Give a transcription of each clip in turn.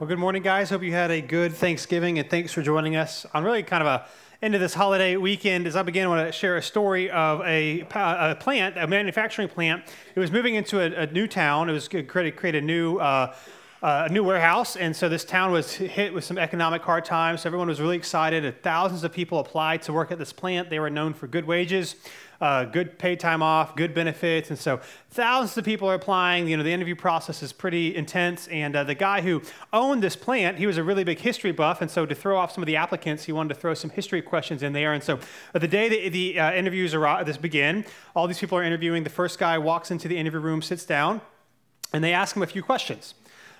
Well, good morning, guys. Hope you had a good Thanksgiving, and thanks for joining us on really kind of a end of this holiday weekend. As I begin, I want to share a story of a, a plant, a manufacturing plant. It was moving into a, a new town. It was going to create, create a new. Uh, uh, a new warehouse, and so this town was hit with some economic hard times. So everyone was really excited. Thousands of people applied to work at this plant. They were known for good wages uh, good paid time off, good benefits, and so thousands of people are applying. You know, the interview process is pretty intense, and uh, the guy who owned this plant, he was a really big history buff, and so to throw off some of the applicants, he wanted to throw some history questions in there. And so uh, the day that the uh, interviews are this begin, all these people are interviewing. The first guy walks into the interview room, sits down, and they ask him a few questions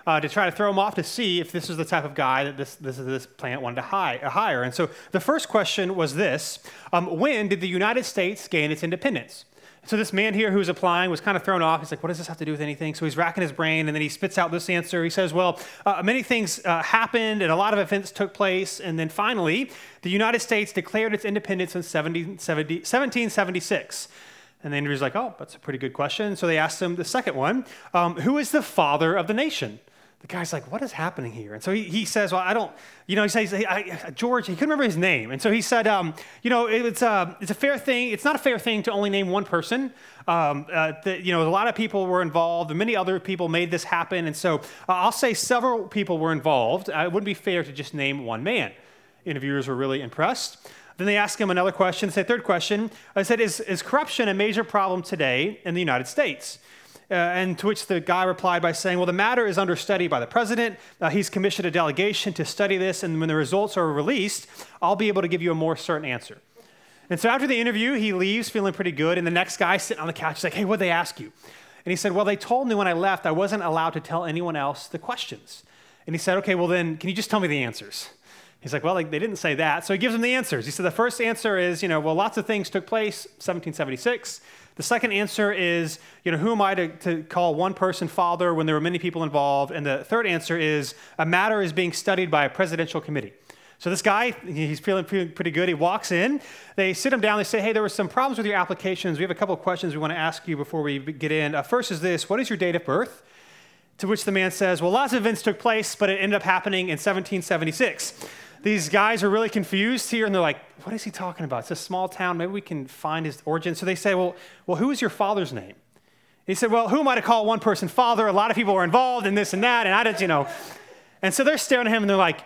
uh, to try to throw him off to see if this is the type of guy that this, this, this plant wanted to uh, hire. And so the first question was this um, When did the United States gain its independence? So this man here who's applying was kind of thrown off. He's like, "What does this have to do with anything?" So he's racking his brain, and then he spits out this answer. He says, "Well, uh, many things uh, happened, and a lot of events took place, and then finally, the United States declared its independence in 1776." And the interviewer's like, "Oh, that's a pretty good question." So they asked him the second one: um, "Who is the father of the nation?" The guy's like, what is happening here? And so he, he says, well, I don't, you know, he says, I, George, he couldn't remember his name. And so he said, um, you know, it's a, it's a fair thing. It's not a fair thing to only name one person. Um, uh, you know, a lot of people were involved and many other people made this happen. And so uh, I'll say several people were involved. Uh, it wouldn't be fair to just name one man. Interviewers were really impressed. Then they ask him another question. Say, third question. I said, is, is corruption a major problem today in the United States? Uh, and to which the guy replied by saying, Well, the matter is under study by the president. Uh, he's commissioned a delegation to study this, and when the results are released, I'll be able to give you a more certain answer. And so after the interview, he leaves feeling pretty good, and the next guy sitting on the couch is like, Hey, what'd they ask you? And he said, Well, they told me when I left I wasn't allowed to tell anyone else the questions. And he said, Okay, well, then, can you just tell me the answers? He's like, well, like, they didn't say that. So he gives him the answers. He said, the first answer is, you know, well, lots of things took place, 1776. The second answer is, you know, who am I to, to call one person father when there were many people involved? And the third answer is, a matter is being studied by a presidential committee. So this guy, he's feeling pretty good. He walks in. They sit him down. They say, "Hey, there were some problems with your applications. We have a couple of questions we want to ask you before we get in. Uh, first is this: What is your date of birth?" To which the man says, "Well, lots of events took place, but it ended up happening in 1776." These guys are really confused here and they're like, what is he talking about? It's a small town. Maybe we can find his origin. So they say, well, well who is your father's name? He said, well, who am I to call one person father? A lot of people were involved in this and that. And I didn't, you know. And so they're staring at him and they're like,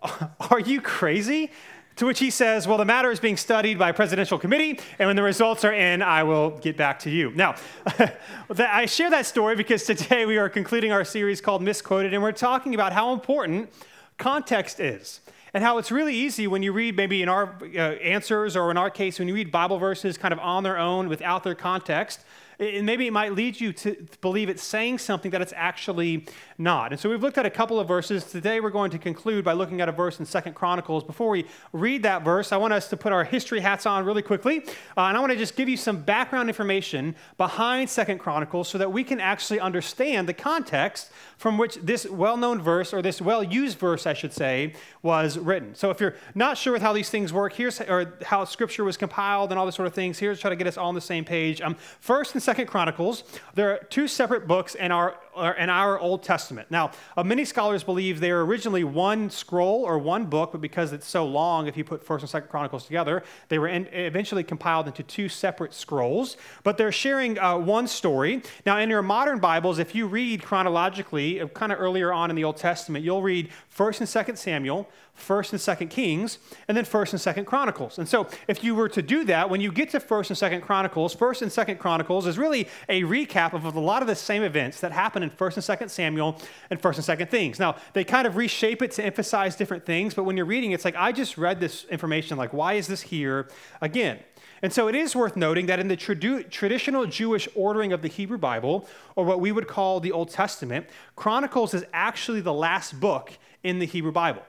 are you crazy? To which he says, Well, the matter is being studied by a presidential committee, and when the results are in, I will get back to you. Now, I share that story because today we are concluding our series called Misquoted, and we're talking about how important context is and how it's really easy when you read maybe in our uh, answers or in our case when you read bible verses kind of on their own without their context and maybe it might lead you to believe it's saying something that it's actually not. And so we've looked at a couple of verses. Today we're going to conclude by looking at a verse in Second Chronicles. Before we read that verse, I want us to put our history hats on really quickly. Uh, and I want to just give you some background information behind Second Chronicles so that we can actually understand the context from which this well-known verse, or this well-used verse, I should say, was written. So if you're not sure with how these things work, here's or how Scripture was compiled and all this sort of things. Here's try to get us all on the same page. Um, first and Second Chronicles, there are two separate books in our in our Old Testament. Now, uh, many scholars believe they were originally one scroll or one book, but because it's so long, if you put First and Second Chronicles together, they were in, eventually compiled into two separate scrolls. But they're sharing uh, one story. Now, in your modern Bibles, if you read chronologically, uh, kind of earlier on in the Old Testament, you'll read First and Second Samuel, First and Second Kings, and then First and Second Chronicles. And so, if you were to do that, when you get to First and Second Chronicles, First and Second Chronicles is really a recap of a lot of the same events that happen in First and Second Samuel and First and Second Kings. Now, they kind of reshape it to emphasize different things, but when you're reading, it's like I just read this information. Like, why is this here again? And so it is worth noting that in the tradu- traditional Jewish ordering of the Hebrew Bible, or what we would call the Old Testament, Chronicles is actually the last book in the Hebrew Bible.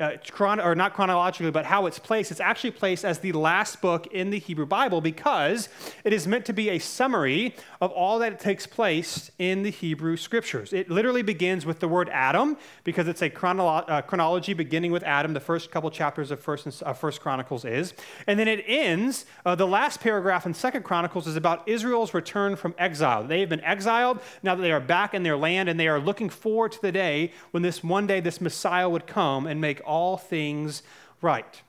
Uh, chron- or not chronologically, but how it's placed, it's actually placed as the last book in the Hebrew Bible because it is meant to be a summary of all that takes place in the Hebrew scriptures. It literally begins with the word Adam because it's a chronolo- uh, chronology beginning with Adam. The first couple chapters of First, and, uh, First Chronicles is, and then it ends. Uh, the last paragraph in Second Chronicles is about Israel's return from exile. They have been exiled now that they are back in their land, and they are looking forward to the day when this one day this Messiah would come and make all things right.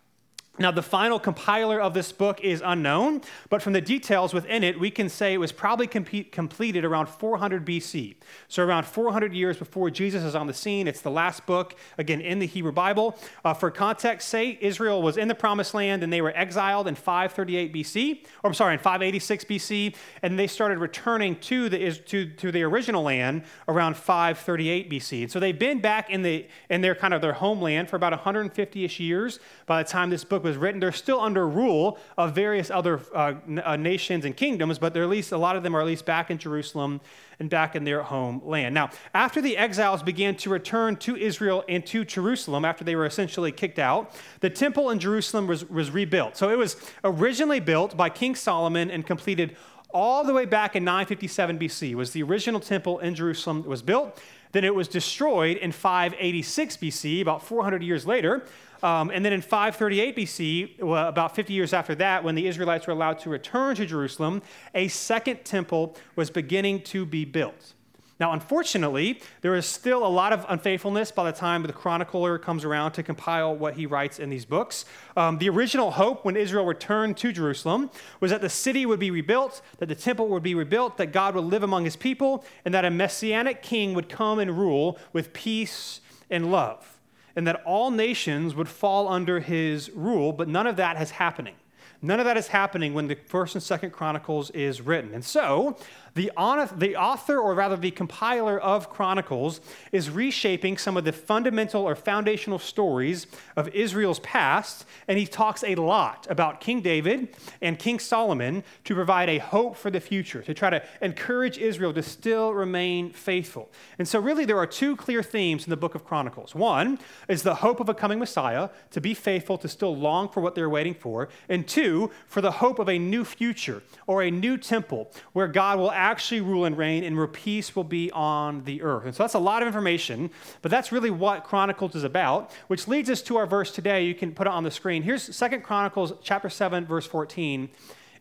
Now, the final compiler of this book is unknown, but from the details within it, we can say it was probably completed around 400 BC. So, around 400 years before Jesus is on the scene. It's the last book, again, in the Hebrew Bible. Uh, for context sake, Israel was in the promised land and they were exiled in 538 BC, or I'm sorry, in 586 BC, and they started returning to the, to, to the original land around 538 BC. And so, they've been back in, the, in their kind of their homeland for about 150 ish years by the time this book book was written, they're still under rule of various other uh, uh, nations and kingdoms, but they're at least a lot of them are at least back in Jerusalem and back in their homeland. Now, after the exiles began to return to Israel and to Jerusalem, after they were essentially kicked out, the temple in Jerusalem was, was rebuilt. So it was originally built by King Solomon and completed all the way back in 957 BC. Was the original temple in Jerusalem that was built. Then it was destroyed in 586 BC, about 400 years later. Um, and then in 538 BC, well, about 50 years after that, when the Israelites were allowed to return to Jerusalem, a second temple was beginning to be built. Now, unfortunately, there is still a lot of unfaithfulness by the time the chronicler comes around to compile what he writes in these books. Um, the original hope when Israel returned to Jerusalem was that the city would be rebuilt, that the temple would be rebuilt, that God would live among his people, and that a messianic king would come and rule with peace and love and that all nations would fall under his rule, but none of that is happening. None of that is happening when the first and second Chronicles is written. And so, the, author, or rather the compiler of Chronicles, is reshaping some of the fundamental or foundational stories of Israel's past, and he talks a lot about King David and King Solomon to provide a hope for the future, to try to encourage Israel to still remain faithful. And so, really, there are two clear themes in the book of Chronicles. One is the hope of a coming Messiah, to be faithful, to still long for what they're waiting for, and two, for the hope of a new future or a new temple where God will actually rule and reign and where peace will be on the earth. And so that's a lot of information, but that's really what Chronicles is about, which leads us to our verse today. You can put it on the screen. Here's Second Chronicles chapter 7 verse 14.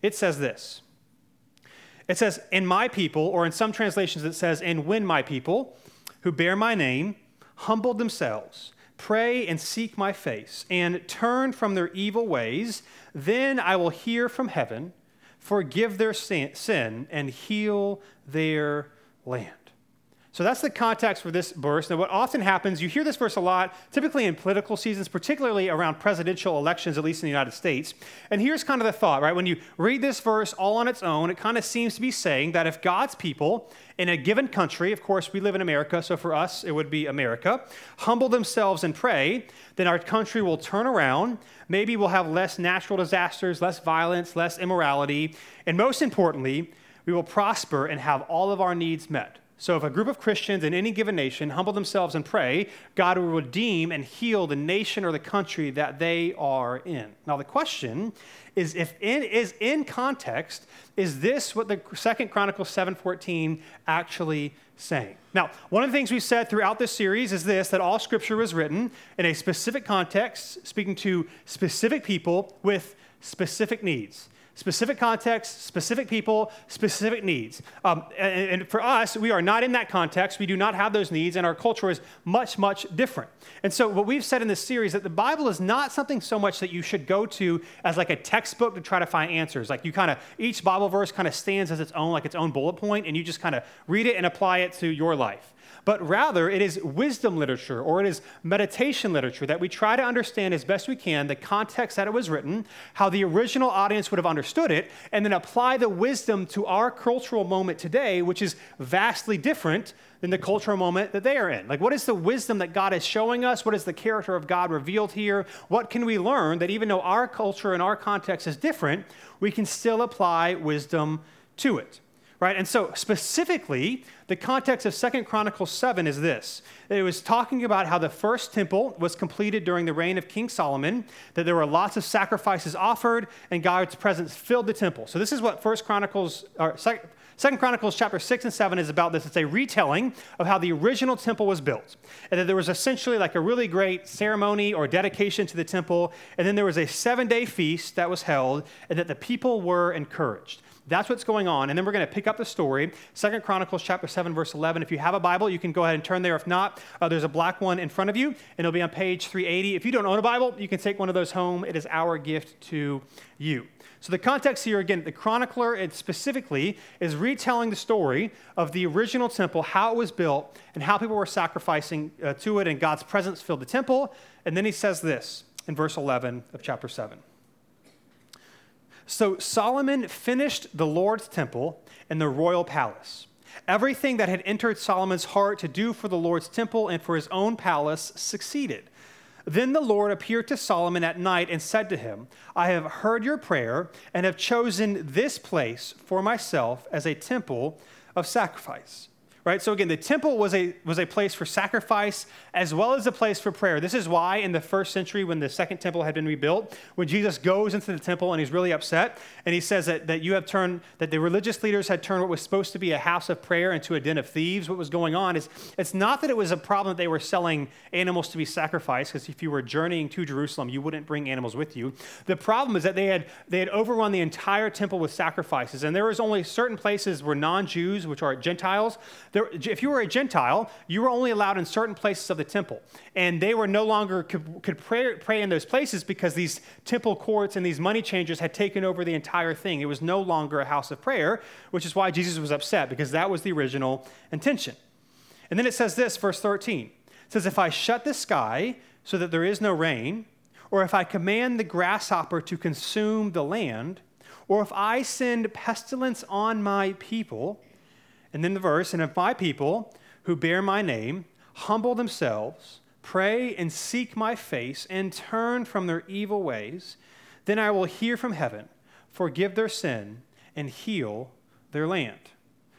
It says this. It says, "In my people," or in some translations it says, "And when my people who bear my name humbled themselves, pray and seek my face, and turn from their evil ways, then I will hear from heaven forgive their sin, and heal their land. So that's the context for this verse. Now, what often happens, you hear this verse a lot, typically in political seasons, particularly around presidential elections, at least in the United States. And here's kind of the thought, right? When you read this verse all on its own, it kind of seems to be saying that if God's people in a given country, of course, we live in America, so for us, it would be America, humble themselves and pray, then our country will turn around. Maybe we'll have less natural disasters, less violence, less immorality, and most importantly, we will prosper and have all of our needs met. So, if a group of Christians in any given nation humble themselves and pray, God will redeem and heal the nation or the country that they are in. Now, the question is if in, is in context, is this what the Second Chronicles 7:14 actually saying? Now, one of the things we've said throughout this series is this that all scripture was written in a specific context, speaking to specific people with specific needs specific context, specific people, specific needs. Um, and, and, for us, we are not in that context. We do not have those needs, and our culture is much, much different. And so, what we've said in this series that the Bible is not something so much that you should go to as like a textbook to try to find answers. Like you kind of each Bible verse kind of stands as its own, like its own bullet point, and you just kind of read it and apply it to your life but rather it is wisdom literature or it is meditation literature that we try to understand as best we can the context that it was written, how the original audience would have understood it, and then apply the wisdom to our cultural moment today, which is vastly different than the cultural moment that they are in. Like, what is the wisdom that God is showing us? What is the character of God revealed here? What can we learn that even though our culture and our context is different, we can still apply wisdom to it? Right? And so specifically, the context of Second Chronicles 7 is this. It was talking about how the first temple was completed during the reign of King Solomon, that there were lots of sacrifices offered, and God's presence filled the temple. So this is what First Chronicles, or Second Chronicles chapter 6 and 7 is about this. It's a retelling of how the original temple was built. And that there was essentially like a really great ceremony or dedication to the temple. And then there was a seven day feast that was held, and that the people were encouraged. That's what's going on. And then we're going to pick up the story. Second Chronicles chapter 7, verse 11. If you have a Bible, you can go ahead and turn there. If not, uh, there's a black one in front of you, and it'll be on page 380. If you don't own a Bible, you can take one of those home. It is our gift to you. So the context here, again, the chronicler it specifically is retelling the story of the original temple, how it was built, and how people were sacrificing uh, to it, and God's presence filled the temple. And then he says this in verse 11 of chapter 7. So Solomon finished the Lord's temple and the royal palace. Everything that had entered Solomon's heart to do for the Lord's temple and for his own palace succeeded. Then the Lord appeared to Solomon at night and said to him, I have heard your prayer and have chosen this place for myself as a temple of sacrifice right? So again, the temple was a, was a place for sacrifice as well as a place for prayer. This is why in the first century, when the second temple had been rebuilt, when Jesus goes into the temple and he's really upset, and he says that, that you have turned, that the religious leaders had turned what was supposed to be a house of prayer into a den of thieves. What was going on is, it's not that it was a problem that they were selling animals to be sacrificed, because if you were journeying to Jerusalem, you wouldn't bring animals with you. The problem is that they had, they had overrun the entire temple with sacrifices, and there was only certain places where non-Jews, which are Gentiles, there, if you were a Gentile, you were only allowed in certain places of the temple. And they were no longer could, could pray, pray in those places because these temple courts and these money changers had taken over the entire thing. It was no longer a house of prayer, which is why Jesus was upset because that was the original intention. And then it says this, verse 13. It says, If I shut the sky so that there is no rain, or if I command the grasshopper to consume the land, or if I send pestilence on my people, and then the verse, and if my people who bear my name humble themselves, pray and seek my face, and turn from their evil ways, then I will hear from heaven, forgive their sin, and heal their land.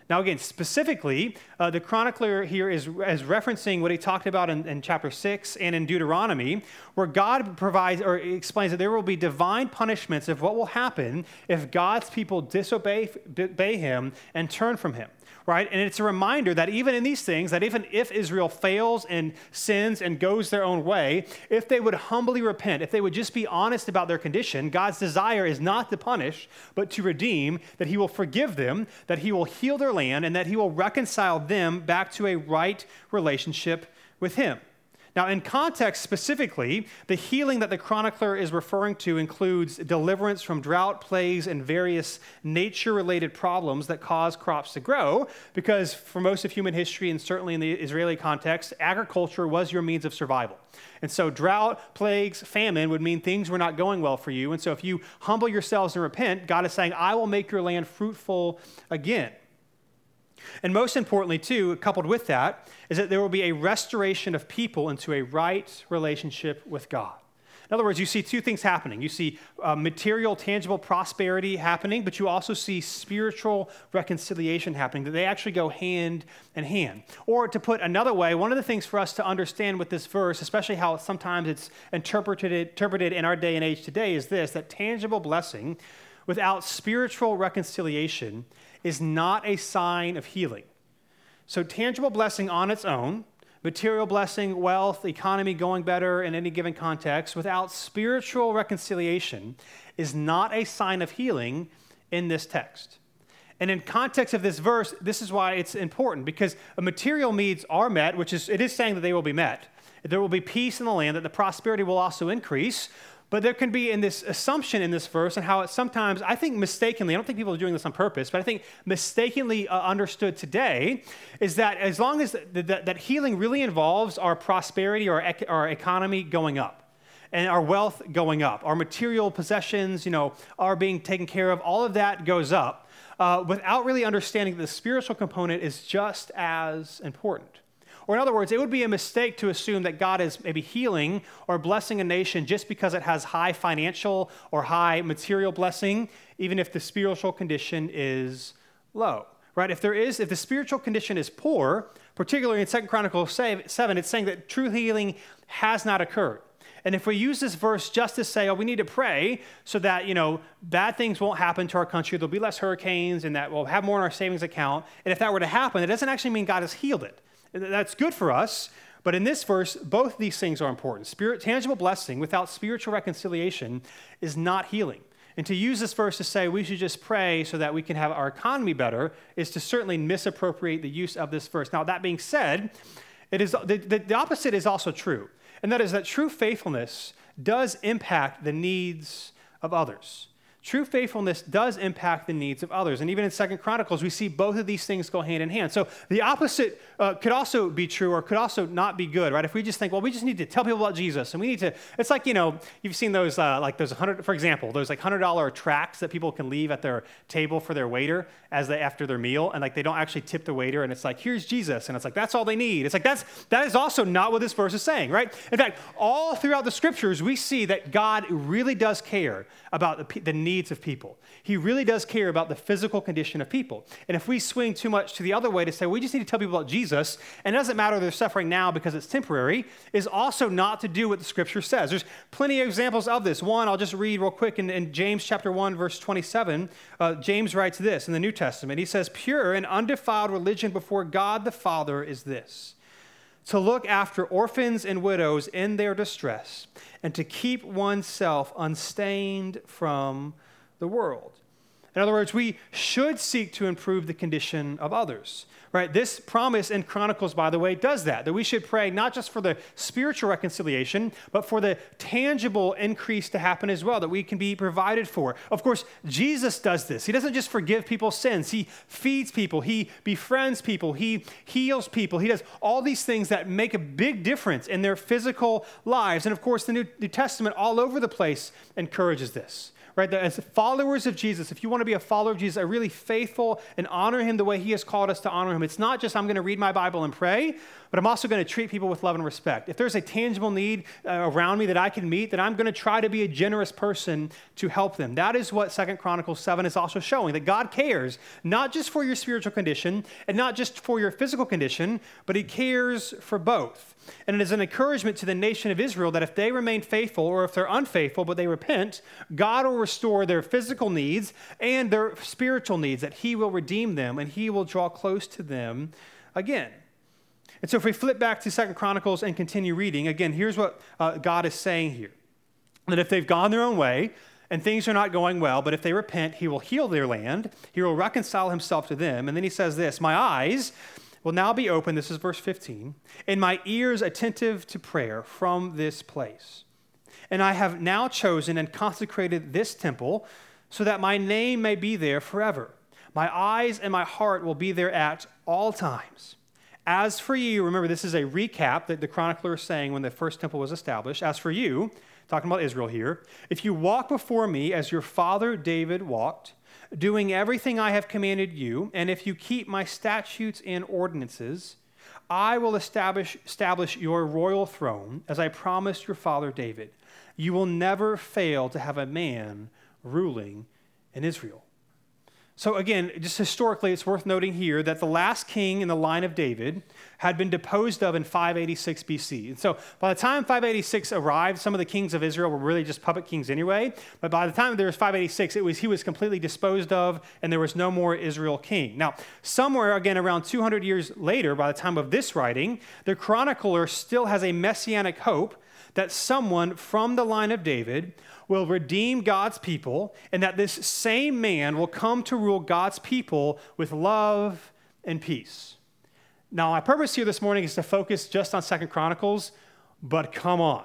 Now, again, specifically, uh, the chronicler here is, is referencing what he talked about in, in, chapter 6 and in Deuteronomy, where God provides or explains that there will be divine punishments of what will happen if God's people disobey, disobey him and turn from him right? And it's a reminder that even in these things, that even if Israel fails and sins and goes their own way, if they would humbly repent, if they would just be honest about their condition, God's desire is not to punish, but to redeem, that He will forgive them, that He will heal their land, and that He will reconcile them back to a right relationship with Him. Now, in context specifically, the healing that the chronicler is referring to includes deliverance from drought, plagues, and various nature related problems that cause crops to grow, because for most of human history, and certainly in the Israeli context, agriculture was your means of survival. And so, drought, plagues, famine would mean things were not going well for you. And so, if you humble yourselves and repent, God is saying, I will make your land fruitful again. And most importantly, too, coupled with that, is that there will be a restoration of people into a right relationship with God. In other words, you see two things happening. You see uh, material, tangible prosperity happening, but you also see spiritual reconciliation happening, that they actually go hand in hand. Or to put another way, one of the things for us to understand with this verse, especially how sometimes it's interpreted, interpreted in our day and age today, is this that tangible blessing without spiritual reconciliation is not a sign of healing. So, tangible blessing on its own, material blessing, wealth, economy going better in any given context, without spiritual reconciliation, is not a sign of healing in this text. And in context of this verse, this is why it's important because material needs are met, which is it is saying that they will be met. There will be peace in the land, that the prosperity will also increase, but there can be in this assumption in this verse and how it sometimes, I think mistakenly, I don't think people are doing this on purpose, but I think mistakenly uh, understood today is that as long as that, healing really involves our prosperity or our economy going up and our wealth going up, our material possessions, you know, are being taken care of, all of that goes up uh, without really understanding that the spiritual component is just as important. Or, in other words, it would be a mistake to assume that God is maybe healing or blessing a nation just because it has high financial or high material blessing, even if the spiritual condition is low. right? If there is, if the spiritual condition is poor, particularly in Second Chronicles 7, it's saying that true healing has not occurred. And if we use this verse just to say, oh, we need to pray so that, you know, bad things won't happen to our country, there'll be less hurricanes, and that we'll have more in our savings account, and if that were to happen, it doesn't actually mean God has healed it. That's good for us, but in this verse, both these things are important. Spirit, tangible blessing without spiritual reconciliation is not healing. And to use this verse to say we should just pray so that we can have our economy better is to certainly misappropriate the use of this verse. Now, that being said, it is, the, the, the opposite is also true, and that is that true faithfulness does impact the needs of others. True faithfulness does impact the needs of others. And even in Second Chronicles, we see both of these things go hand in hand. So the opposite uh, could also be true or could also not be good, right? If we just think, well, we just need to tell people about Jesus and we need to, it's like, you know, you've seen those, uh, like those 100, for example, those like $100 tracts that people can leave at their table for their waiter as they, after their meal. And like they don't actually tip the waiter and it's like, here's Jesus. And it's like, that's all they need. It's like, that's, that is also not what this verse is saying, right? In fact, all throughout the scriptures, we see that God really does care about the, the needs of people. He really does care about the physical condition of people. And if we swing too much to the other way to say, we just need to tell people about Jesus, and it doesn't matter they're suffering now because it's temporary, is also not to do what the scripture says. There's plenty of examples of this. One, I'll just read real quick in, in James chapter 1, verse 27. Uh, James writes this in the New Testament. He says, Pure and undefiled religion before God the Father is this to look after orphans and widows in their distress, and to keep oneself unstained from the world. In other words, we should seek to improve the condition of others. Right? This promise in Chronicles, by the way, does that. That we should pray not just for the spiritual reconciliation, but for the tangible increase to happen as well, that we can be provided for. Of course, Jesus does this. He doesn't just forgive people's sins, He feeds people, He befriends people, He heals people. He does all these things that make a big difference in their physical lives. And of course, the New, New Testament all over the place encourages this right? That as followers of Jesus, if you want to be a follower of Jesus, a really faithful and honor him the way he has called us to honor him, it's not just I'm going to read my Bible and pray, but I'm also going to treat people with love and respect. If there's a tangible need uh, around me that I can meet, then I'm going to try to be a generous person to help them. That is what Second Chronicles 7 is also showing that God cares not just for your spiritual condition and not just for your physical condition, but he cares for both. And it is an encouragement to the nation of Israel that if they remain faithful or if they're unfaithful but they repent, God will restore their physical needs and their spiritual needs, that He will redeem them and He will draw close to them again. And so if we flip back to Second Chronicles and continue reading, again, here's what uh, God is saying here. That if they've gone their own way and things are not going well, but if they repent, he will heal their land, he will reconcile himself to them. And then he says this My eyes will now be open, this is verse 15, and my ears attentive to prayer from this place. And I have now chosen and consecrated this temple so that my name may be there forever. My eyes and my heart will be there at all times. As for you, remember, this is a recap that the chronicler is saying when the first temple was established. As for you, talking about Israel here, if you walk before me as your father David walked, doing everything I have commanded you, and if you keep my statutes and ordinances, I will establish, establish your royal throne as I promised your father David. You will never fail to have a man ruling in Israel. So, again, just historically, it's worth noting here that the last king in the line of David had been deposed of in 586 BC. And so, by the time 586 arrived, some of the kings of Israel were really just puppet kings anyway. But by the time there was 586, it was, he was completely disposed of, and there was no more Israel king. Now, somewhere, again, around 200 years later, by the time of this writing, the chronicler still has a messianic hope that someone from the line of David will redeem God's people, and that this same man will come to rule God's people with love and peace. Now, my purpose here this morning is to focus just on Second Chronicles, but come on.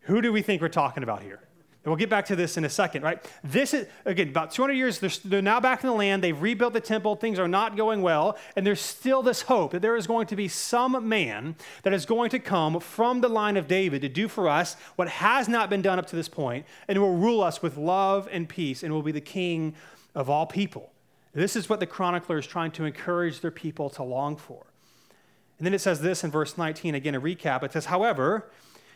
Who do we think we're talking about here? And we'll get back to this in a second, right? This is, again, about 200 years, they're, they're, now back in the land. They've rebuilt the temple. Things are not going well. And there's still this hope that there is going to be some man that is going to come from the line of David to do for us what has not been done up to this point and will rule us with love and peace and will be the king of all people. This is what the chronicler is trying to encourage their people to long for. And then it says this in verse 19, again, a recap. It says, However,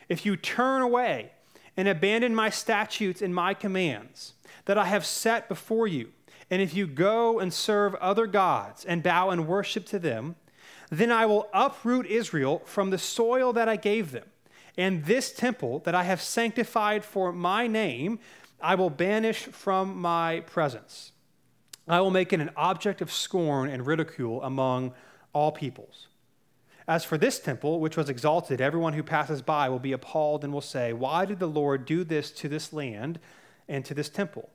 if you turn away, and abandon my statutes and my commands that I have set before you, and if you go and serve other gods and bow and worship to them, then I will uproot Israel from the soil that I gave them. And this temple that I have sanctified for my name, I will banish from my presence. I will make it an object of scorn and ridicule among all peoples. As for this temple, which was exalted, everyone who passes by will be appalled and will say, Why did the Lord do this to this land and to this temple?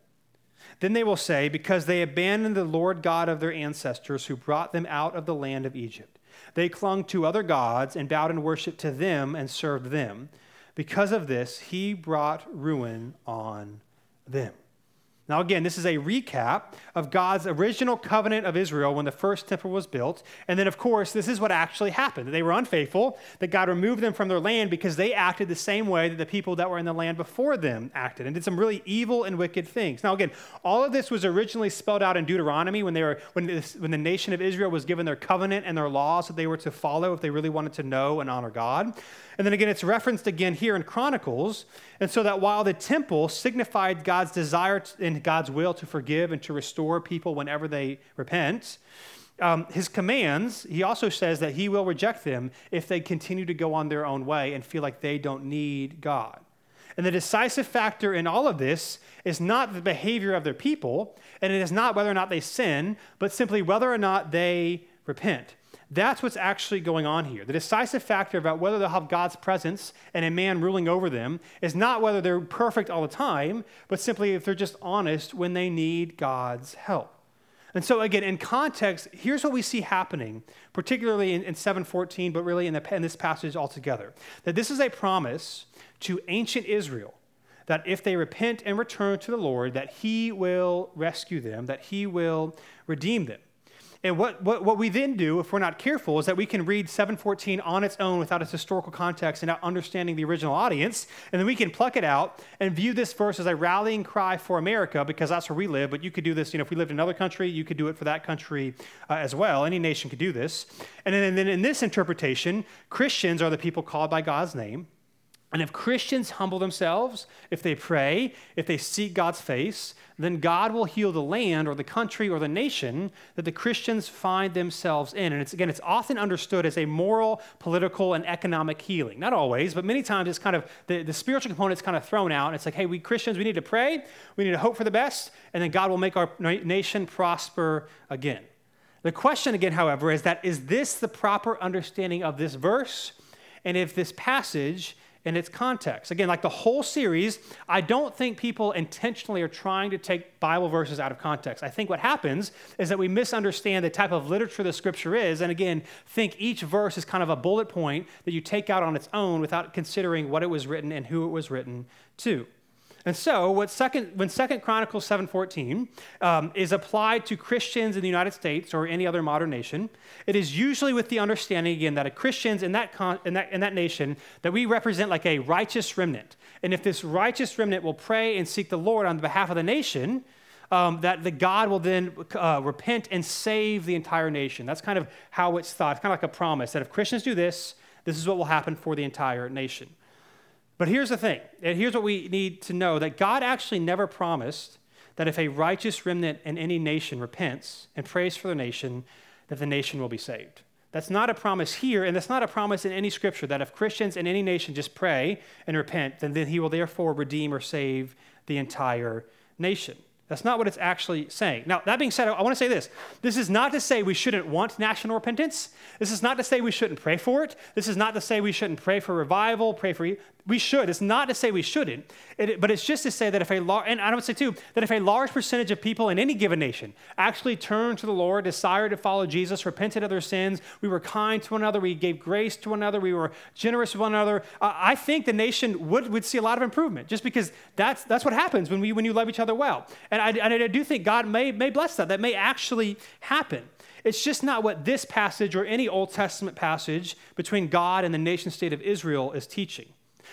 Then they will say, Because they abandoned the Lord God of their ancestors who brought them out of the land of Egypt. They clung to other gods and bowed in worship to them and served them. Because of this, he brought ruin on them. Now, again, this is a recap of God's original covenant of Israel when the first temple was built. And then, of course, this is what actually happened. They were unfaithful, that God removed them from their land because they acted the same way that the people that were in the land before them acted and did some really evil and wicked things. Now, again, all of this was originally spelled out in Deuteronomy when, they were, when, this, when the nation of Israel was given their covenant and their laws that they were to follow if they really wanted to know and honor God. And then again, it's referenced again here in Chronicles. And so that while the temple signified God's desire God's will to forgive and to restore people whenever they repent, um, his commands, he also says that he will reject them if they continue to go on their own way and feel like they don't need God. And the decisive factor in all of this is not the behavior of their people, and it is not whether or not they sin, but simply whether or not they repent. That's what's actually going on here. The decisive factor about whether they'll have God's presence and a man ruling over them is not whether they're perfect all the time, but simply if they're just honest when they need God's help. And so, again, in context, here's what we see happening, particularly in, in 714, but really in, the, in this passage altogether that this is a promise to ancient Israel that if they repent and return to the Lord, that He will rescue them, that He will redeem them. And what, what, what we then do, if we're not careful, is that we can read 714 on its own without its historical context and not understanding the original audience. And then we can pluck it out and view this verse as a rallying cry for America because that's where we live. But you could do this, you know, if we lived in another country, you could do it for that country uh, as well. Any nation could do this. And then, and then in this interpretation, Christians are the people called by God's name. And if Christians humble themselves, if they pray, if they seek God's face, then God will heal the land or the country or the nation that the Christians find themselves in. And it's again, it's often understood as a moral, political, and economic healing. Not always, but many times it's kind of the, the spiritual component is kind of thrown out. And it's like, hey, we Christians, we need to pray, we need to hope for the best, and then God will make our nation prosper again. The question again, however, is that is this the proper understanding of this verse? And if this passage in its context. Again, like the whole series, I don't think people intentionally are trying to take Bible verses out of context. I think what happens is that we misunderstand the type of literature the scripture is, and again, think each verse is kind of a bullet point that you take out on its own without considering what it was written and who it was written to. And so, what second, when Second Chronicles 7.14 um, is applied to Christians in the United States or any other modern nation, it is usually with the understanding, again, that Christians in that, con, in, that, in that nation, that we represent like a righteous remnant. And if this righteous remnant will pray and seek the Lord on behalf of the nation, um, that the God will then uh, repent and save the entire nation. That's kind of how it's thought. It's kind of like a promise that if Christians do this, this is what will happen for the entire nation. But here's the thing, and here's what we need to know that God actually never promised that if a righteous remnant in any nation repents and prays for the nation, that the nation will be saved. That's not a promise here, and that's not a promise in any scripture that if Christians in any nation just pray and repent, then, then he will therefore redeem or save the entire nation. That's not what it's actually saying. Now, that being said, I want to say this. This is not to say we shouldn't want national repentance. This is not to say we shouldn't pray for it. This is not to say we shouldn't pray for revival, pray for. We should. It's not to say we shouldn't, it, but it's just to say that if a large, and I would say too, that if a large percentage of people in any given nation actually turned to the Lord, desired to follow Jesus, repented of their sins, we were kind to one another, we gave grace to one another, we were generous to one another, uh, I think the nation would, would see a lot of improvement just because that's, that's what happens when, we, when you love each other well. And I, and I do think God may, may bless that. That may actually happen. It's just not what this passage or any Old Testament passage between God and the nation state of Israel is teaching.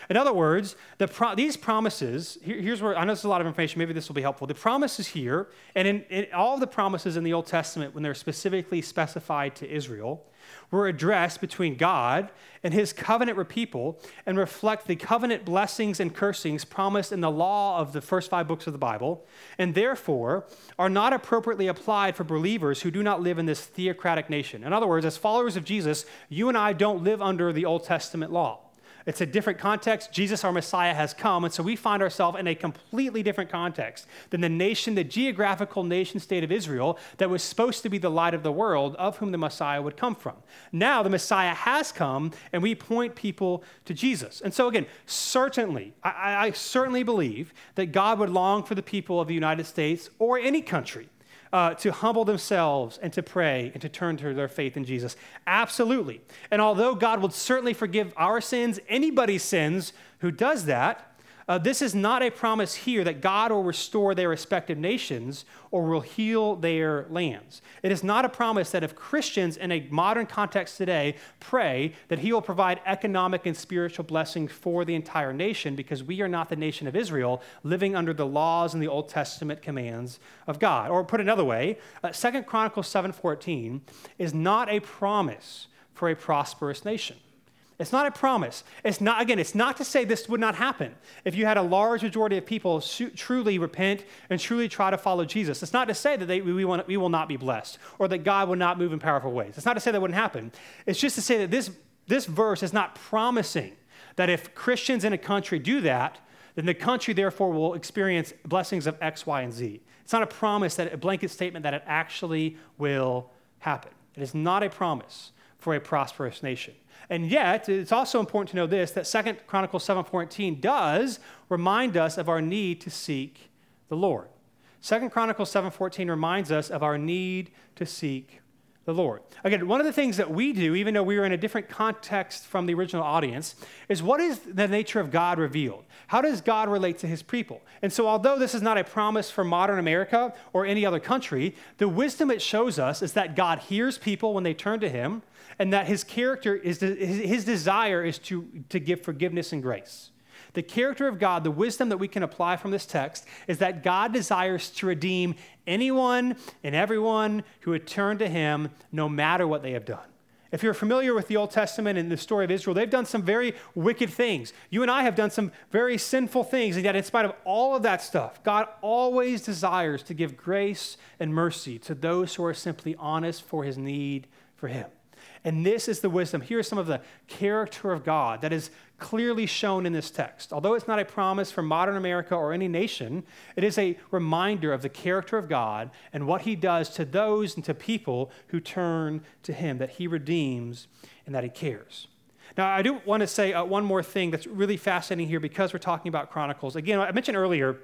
In other words, the pro- these promises, here, here's where I know this is a lot of information, maybe this will be helpful. The promises here, and in, in all the promises in the Old Testament, when they're specifically specified to Israel, were addressed between God and his covenant people and reflect the covenant blessings and cursings promised in the law of the first five books of the Bible, and therefore are not appropriately applied for believers who do not live in this theocratic nation. In other words, as followers of Jesus, you and I don't live under the Old Testament law. It's a different context. Jesus, our Messiah, has come. And so we find ourselves in a completely different context than the nation, the geographical nation state of Israel that was supposed to be the light of the world, of whom the Messiah would come from. Now the Messiah has come, and we point people to Jesus. And so, again, certainly, I, I certainly believe that God would long for the people of the United States or any country uh, to humble themselves and to pray and to turn to their faith in Jesus? Absolutely. And although God would certainly forgive our sins, anybody's sins who does that, uh, this is not a promise here that God will restore their respective nations or will heal their lands. It is not a promise that if Christians in a modern context today pray that He will provide economic and spiritual blessings for the entire nation because we are not the nation of Israel living under the laws and the Old Testament commands of God. Or put another way, uh, 2 Chronicles 7:14 is not a promise for a prosperous nation. It's not a promise. It's not, again, it's not to say this would not happen if you had a large majority of people su- truly repent and truly try to follow Jesus. It's not to say that they, we, want, we will not be blessed or that God will not move in powerful ways. It's not to say that wouldn't happen. It's just to say that this, this verse is not promising that if Christians in a country do that, then the country therefore will experience blessings of X, Y, and Z. It's not a promise that a blanket statement that it actually will happen. It is not a promise for a prosperous nation. And yet, it's also important to know this that Second Chronicles 7:14 does remind us of our need to seek the Lord. Second Chronicles 7:14 reminds us of our need to seek the Lord. Again, one of the things that we do, even though we are in a different context from the original audience, is what is the nature of God revealed? How does God relate to his people? And so, although this is not a promise for modern America or any other country, the wisdom it shows us is that God hears people when they turn to him, and that his character is, his desire is to, to give forgiveness and grace. The character of God, the wisdom that we can apply from this text, is that God desires to redeem anyone and everyone who would turn to him no matter what they have done. If you're familiar with the Old Testament and the story of Israel, they've done some very wicked things. You and I have done some very sinful things, and yet, in spite of all of that stuff, God always desires to give grace and mercy to those who are simply honest for his need for him. And this is the wisdom. Here's some of the character of God that is clearly shown in this text. Although it's not a promise for modern America or any nation, it is a reminder of the character of God and what he does to those and to people who turn to him, that he redeems and that he cares. Now, I do want to say uh, one more thing that's really fascinating here because we're talking about Chronicles. Again, I mentioned earlier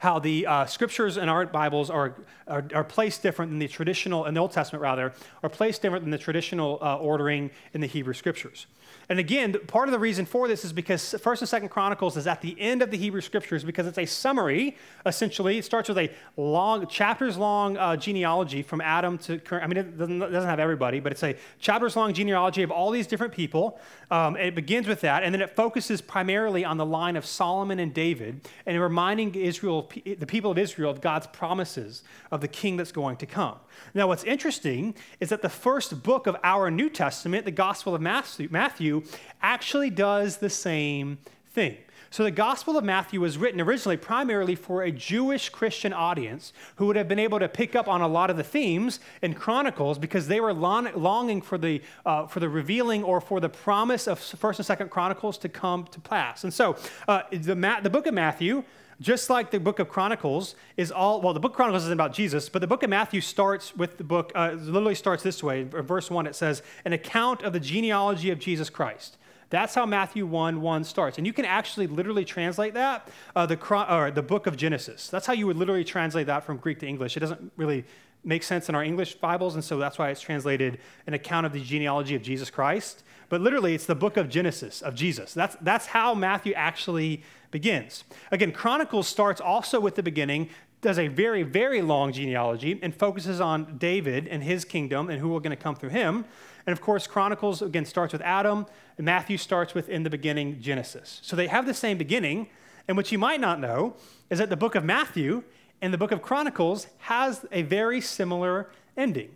how the uh, scriptures in our Bibles are, are, are, placed different than the traditional, in the Old Testament rather, are placed different than the traditional uh, ordering in the Hebrew scriptures. And again, part of the reason for this is because First and Second Chronicles is at the end of the Hebrew Scriptures because it's a summary. Essentially, it starts with a long, chapters long uh, genealogy from Adam to current. I mean, it doesn't, have everybody, but it's a chapters long genealogy of all these different people. Um, it begins with that, and then it focuses primarily on the line of Solomon and David, and reminding Israel, the people of Israel, of God's promises of the king that's going to come. Now, what's interesting is that the first book of our New Testament, the Gospel of Matthew, actually does the same thing. So, the Gospel of Matthew was written originally primarily for a Jewish Christian audience who would have been able to pick up on a lot of the themes in Chronicles because they were long, longing for the, uh, for the revealing or for the promise of 1st and 2nd Chronicles to come to pass. And so, uh, the, Ma- the book of Matthew just like the book of Chronicles is all, well, the book of Chronicles isn't about Jesus, but the book of Matthew starts with the book, uh, literally starts this way. In verse 1, it says, An account of the genealogy of Jesus Christ. That's how Matthew 1 1 starts. And you can actually literally translate that, uh, the, or the book of Genesis. That's how you would literally translate that from Greek to English. It doesn't really make sense in our English Bibles, and so that's why it's translated an account of the genealogy of Jesus Christ. But literally, it's the book of Genesis, of Jesus. That's, that's how Matthew actually begins. Again, Chronicles starts also with the beginning, does a very, very long genealogy, and focuses on David and his kingdom and who are going to come through him. And of course, Chronicles, again, starts with Adam, and Matthew starts with in the beginning Genesis. So they have the same beginning. And what you might not know is that the book of Matthew and the book of Chronicles has a very similar ending.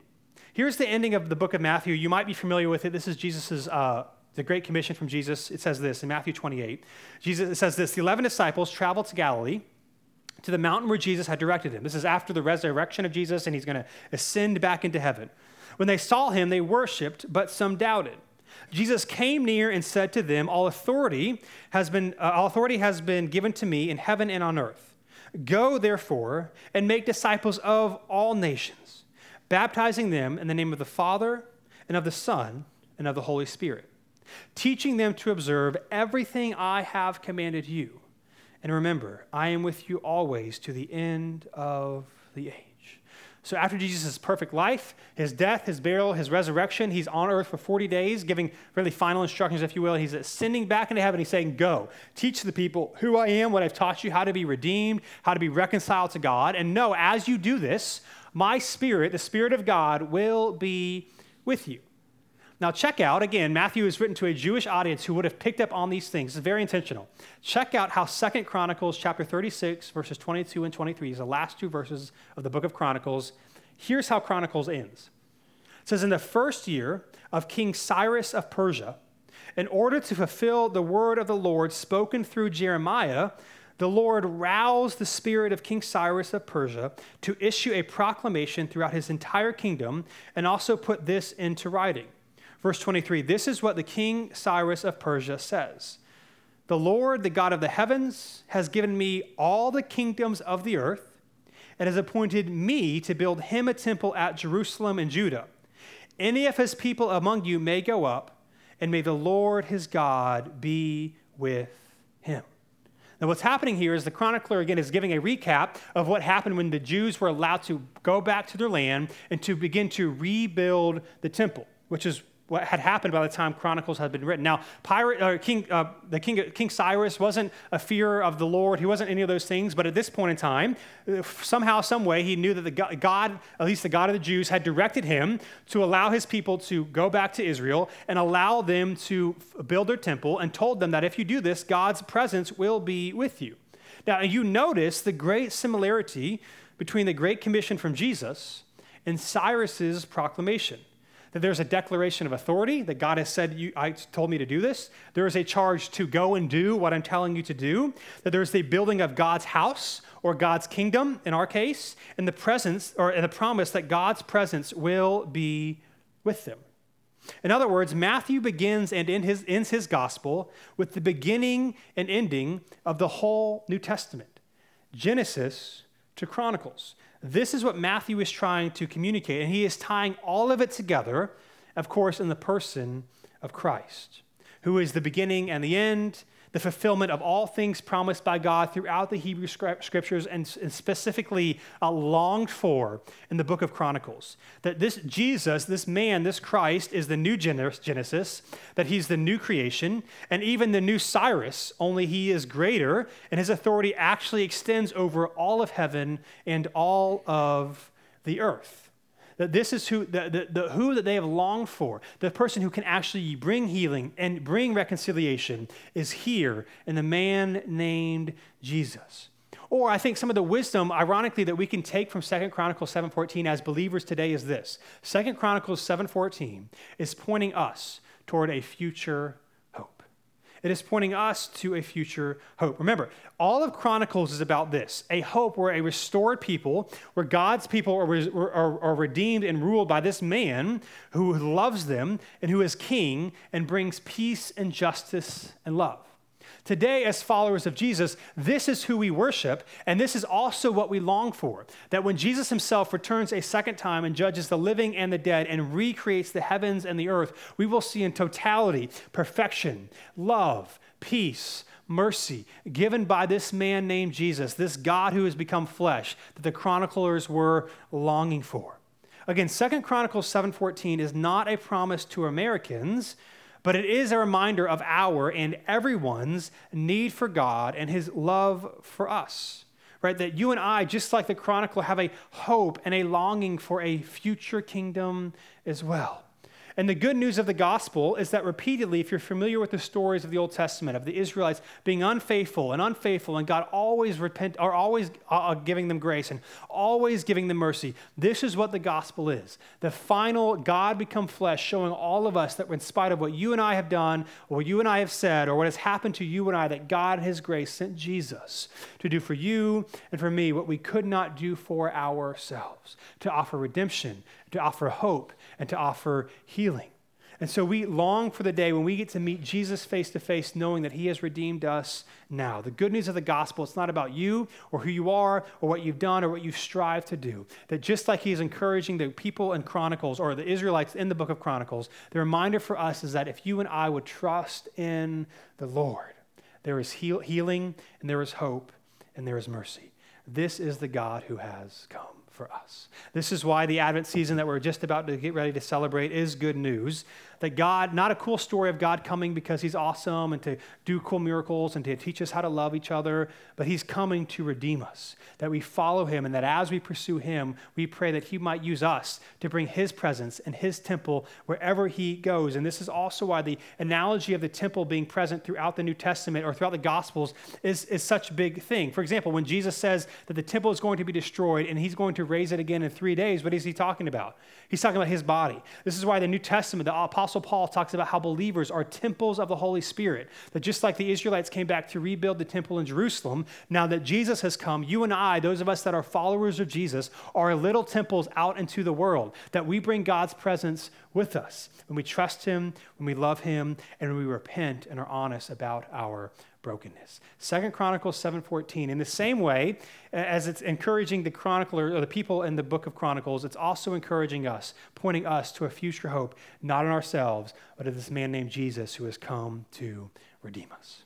Here's the ending of the book of Matthew. You might be familiar with it. This is Jesus's. Uh, the Great Commission from Jesus. It says this in Matthew 28. Jesus it says this: the eleven disciples traveled to Galilee, to the mountain where Jesus had directed him. This is after the resurrection of Jesus, and he's going to ascend back into heaven. When they saw him, they worshipped, but some doubted. Jesus came near and said to them, All authority has been, uh, all authority has been given to me in heaven and on earth. Go, therefore, and make disciples of all nations, baptizing them in the name of the Father, and of the Son, and of the Holy Spirit, teaching them to observe everything I have commanded you. And remember, I am with you always to the end of the age. So after Jesus' perfect life, his death, his burial, his resurrection, he's on earth for 40 days, giving really final instructions, if you will. He's ascending back into heaven. He's saying, Go, teach the people who I am, what I've taught you, how to be redeemed, how to be reconciled to God. And know, as you do this, my spirit, the spirit of God, will be with you. Now, check out, again, Matthew is written to a Jewish audience who would have picked up on these things. It's very intentional. Check out how Second Chronicles chapter 36, verses 22 and 23 is the last two verses of the book of Chronicles. Here's how Chronicles ends. It says, In the first year of King Cyrus of Persia, in order to fulfill the word of the Lord spoken through Jeremiah, the Lord roused the spirit of King Cyrus of Persia to issue a proclamation throughout his entire kingdom and also put this into writing. Verse 23 This is what the king Cyrus of Persia says The Lord, the God of the heavens, has given me all the kingdoms of the earth and has appointed me to build him a temple at Jerusalem and Judah. Any of his people among you may go up, and may the Lord his God be with him. Now, what's happening here is the chronicler again is giving a recap of what happened when the Jews were allowed to go back to their land and to begin to rebuild the temple, which is what had happened by the time Chronicles had been written. Now, Pirate, King, uh, the King, King Cyrus wasn't a fear of the Lord. He wasn't any of those things. But at this point in time, uh, somehow, some way, he knew that the God, at least the God of the Jews, had directed him to allow his people to go back to Israel and allow them to build their temple, and told them that if you do this, God's presence will be with you. Now, you notice the great similarity between the Great Commission from Jesus and Cyrus's proclamation that there's a declaration of authority that God has said, you, I told me to do this. There is a charge to go and do what I'm telling you to do. That there's the building of God's house or God's kingdom in our case, and the presence or the promise that God's presence will be with them. In other words, Matthew begins and in his, ends his gospel with the beginning and ending of the whole New Testament, Genesis to Chronicles. This is what Matthew is trying to communicate, and he is tying all of it together, of course, in the person of Christ, who is the beginning and the end, the fulfillment of all things promised by God throughout the Hebrew scriptures and, specifically uh, longed for in the book of Chronicles. That this Jesus, this man, this Christ, is the new Genesis, that he's the new creation, and even the new Cyrus, only he is greater, and his authority actually extends over all of heaven and all of the earth. That this is who, the, the, the, who that they have longed for, the person who can actually bring healing and bring reconciliation is here in the man named Jesus. Or I think some of the wisdom, ironically, that we can take from Second Chronicles 7.14 as believers today is this. Second Chronicles 7.14 is pointing us toward a future it is pointing us to a future hope. Remember, all of Chronicles is about this a hope where a restored people, where God's people are, are, are redeemed and ruled by this man who loves them and who is king and brings peace and justice and love. Today, as followers of Jesus, this is who we worship, and this is also what we long for. That when Jesus himself returns a second time and judges the living and the dead and recreates the heavens and the earth, we will see in totality perfection, love, peace, mercy given by this man named Jesus, this God who has become flesh that the chroniclers were longing for. Again, Second Chronicles 7:14 is not a promise to Americans but it is a reminder of our and everyone's need for God and his love for us. Right? That you and I, just like the chronicler, have a hope and a longing for a future kingdom as well. And the good news of the gospel is that repeatedly, if you're familiar with the stories of the Old Testament, of the Israelites being unfaithful and unfaithful, and God always repent or always uh, uh, giving them grace and always giving them mercy, this is what the gospel is. The final God become flesh, showing all of us that in spite of what you and I have done, or what you and I have said, or what has happened to you and I, that God His grace sent Jesus to do for you and for me what we could not do for ourselves, to offer redemption, to offer hope, and to offer healing. And so we long for the day when we get to meet Jesus face to face, knowing that he has redeemed us now. The good news of the gospel, it's not about you or who you are or what you've done or what you strive to do. That just like he is encouraging the people in Chronicles or the Israelites in the book of Chronicles, the reminder for us is that if you and I would trust in the Lord, there is heal- healing and there is hope and there is mercy. This is the God who has come for us. This is why the Advent season that we're just about to get ready to celebrate is good news that God, not a cool story of God coming because he's awesome and to do cool miracles and to teach us how to love each other, but he's coming to redeem us. That we follow him and that as we pursue him, we pray that he might use us to bring his presence and his temple wherever he goes. And this is also why the analogy of the temple being present throughout the New Testament or throughout the Gospels is, is such a big thing. For example, when Jesus says that the temple is going to be destroyed and he's going to raise it again in three days, what is he talking about? He's talking about his body. This is why the New Testament, the Apostle Paul talks about how believers are temples of the Holy Spirit. That just like the Israelites came back to rebuild the temple in Jerusalem, now that Jesus has come, you and I, those of us that are followers of Jesus, are little temples out into the world. That we bring God's presence with us when we trust Him, when we love Him, and when we repent and are honest about our brokenness. Second Chronicles 7:14. In the same way as it's encouraging the chronicler or the people in the book of Chronicles, it's also encouraging us, pointing us to a future hope, not in ourselves, but of this man named Jesus who has come to redeem us.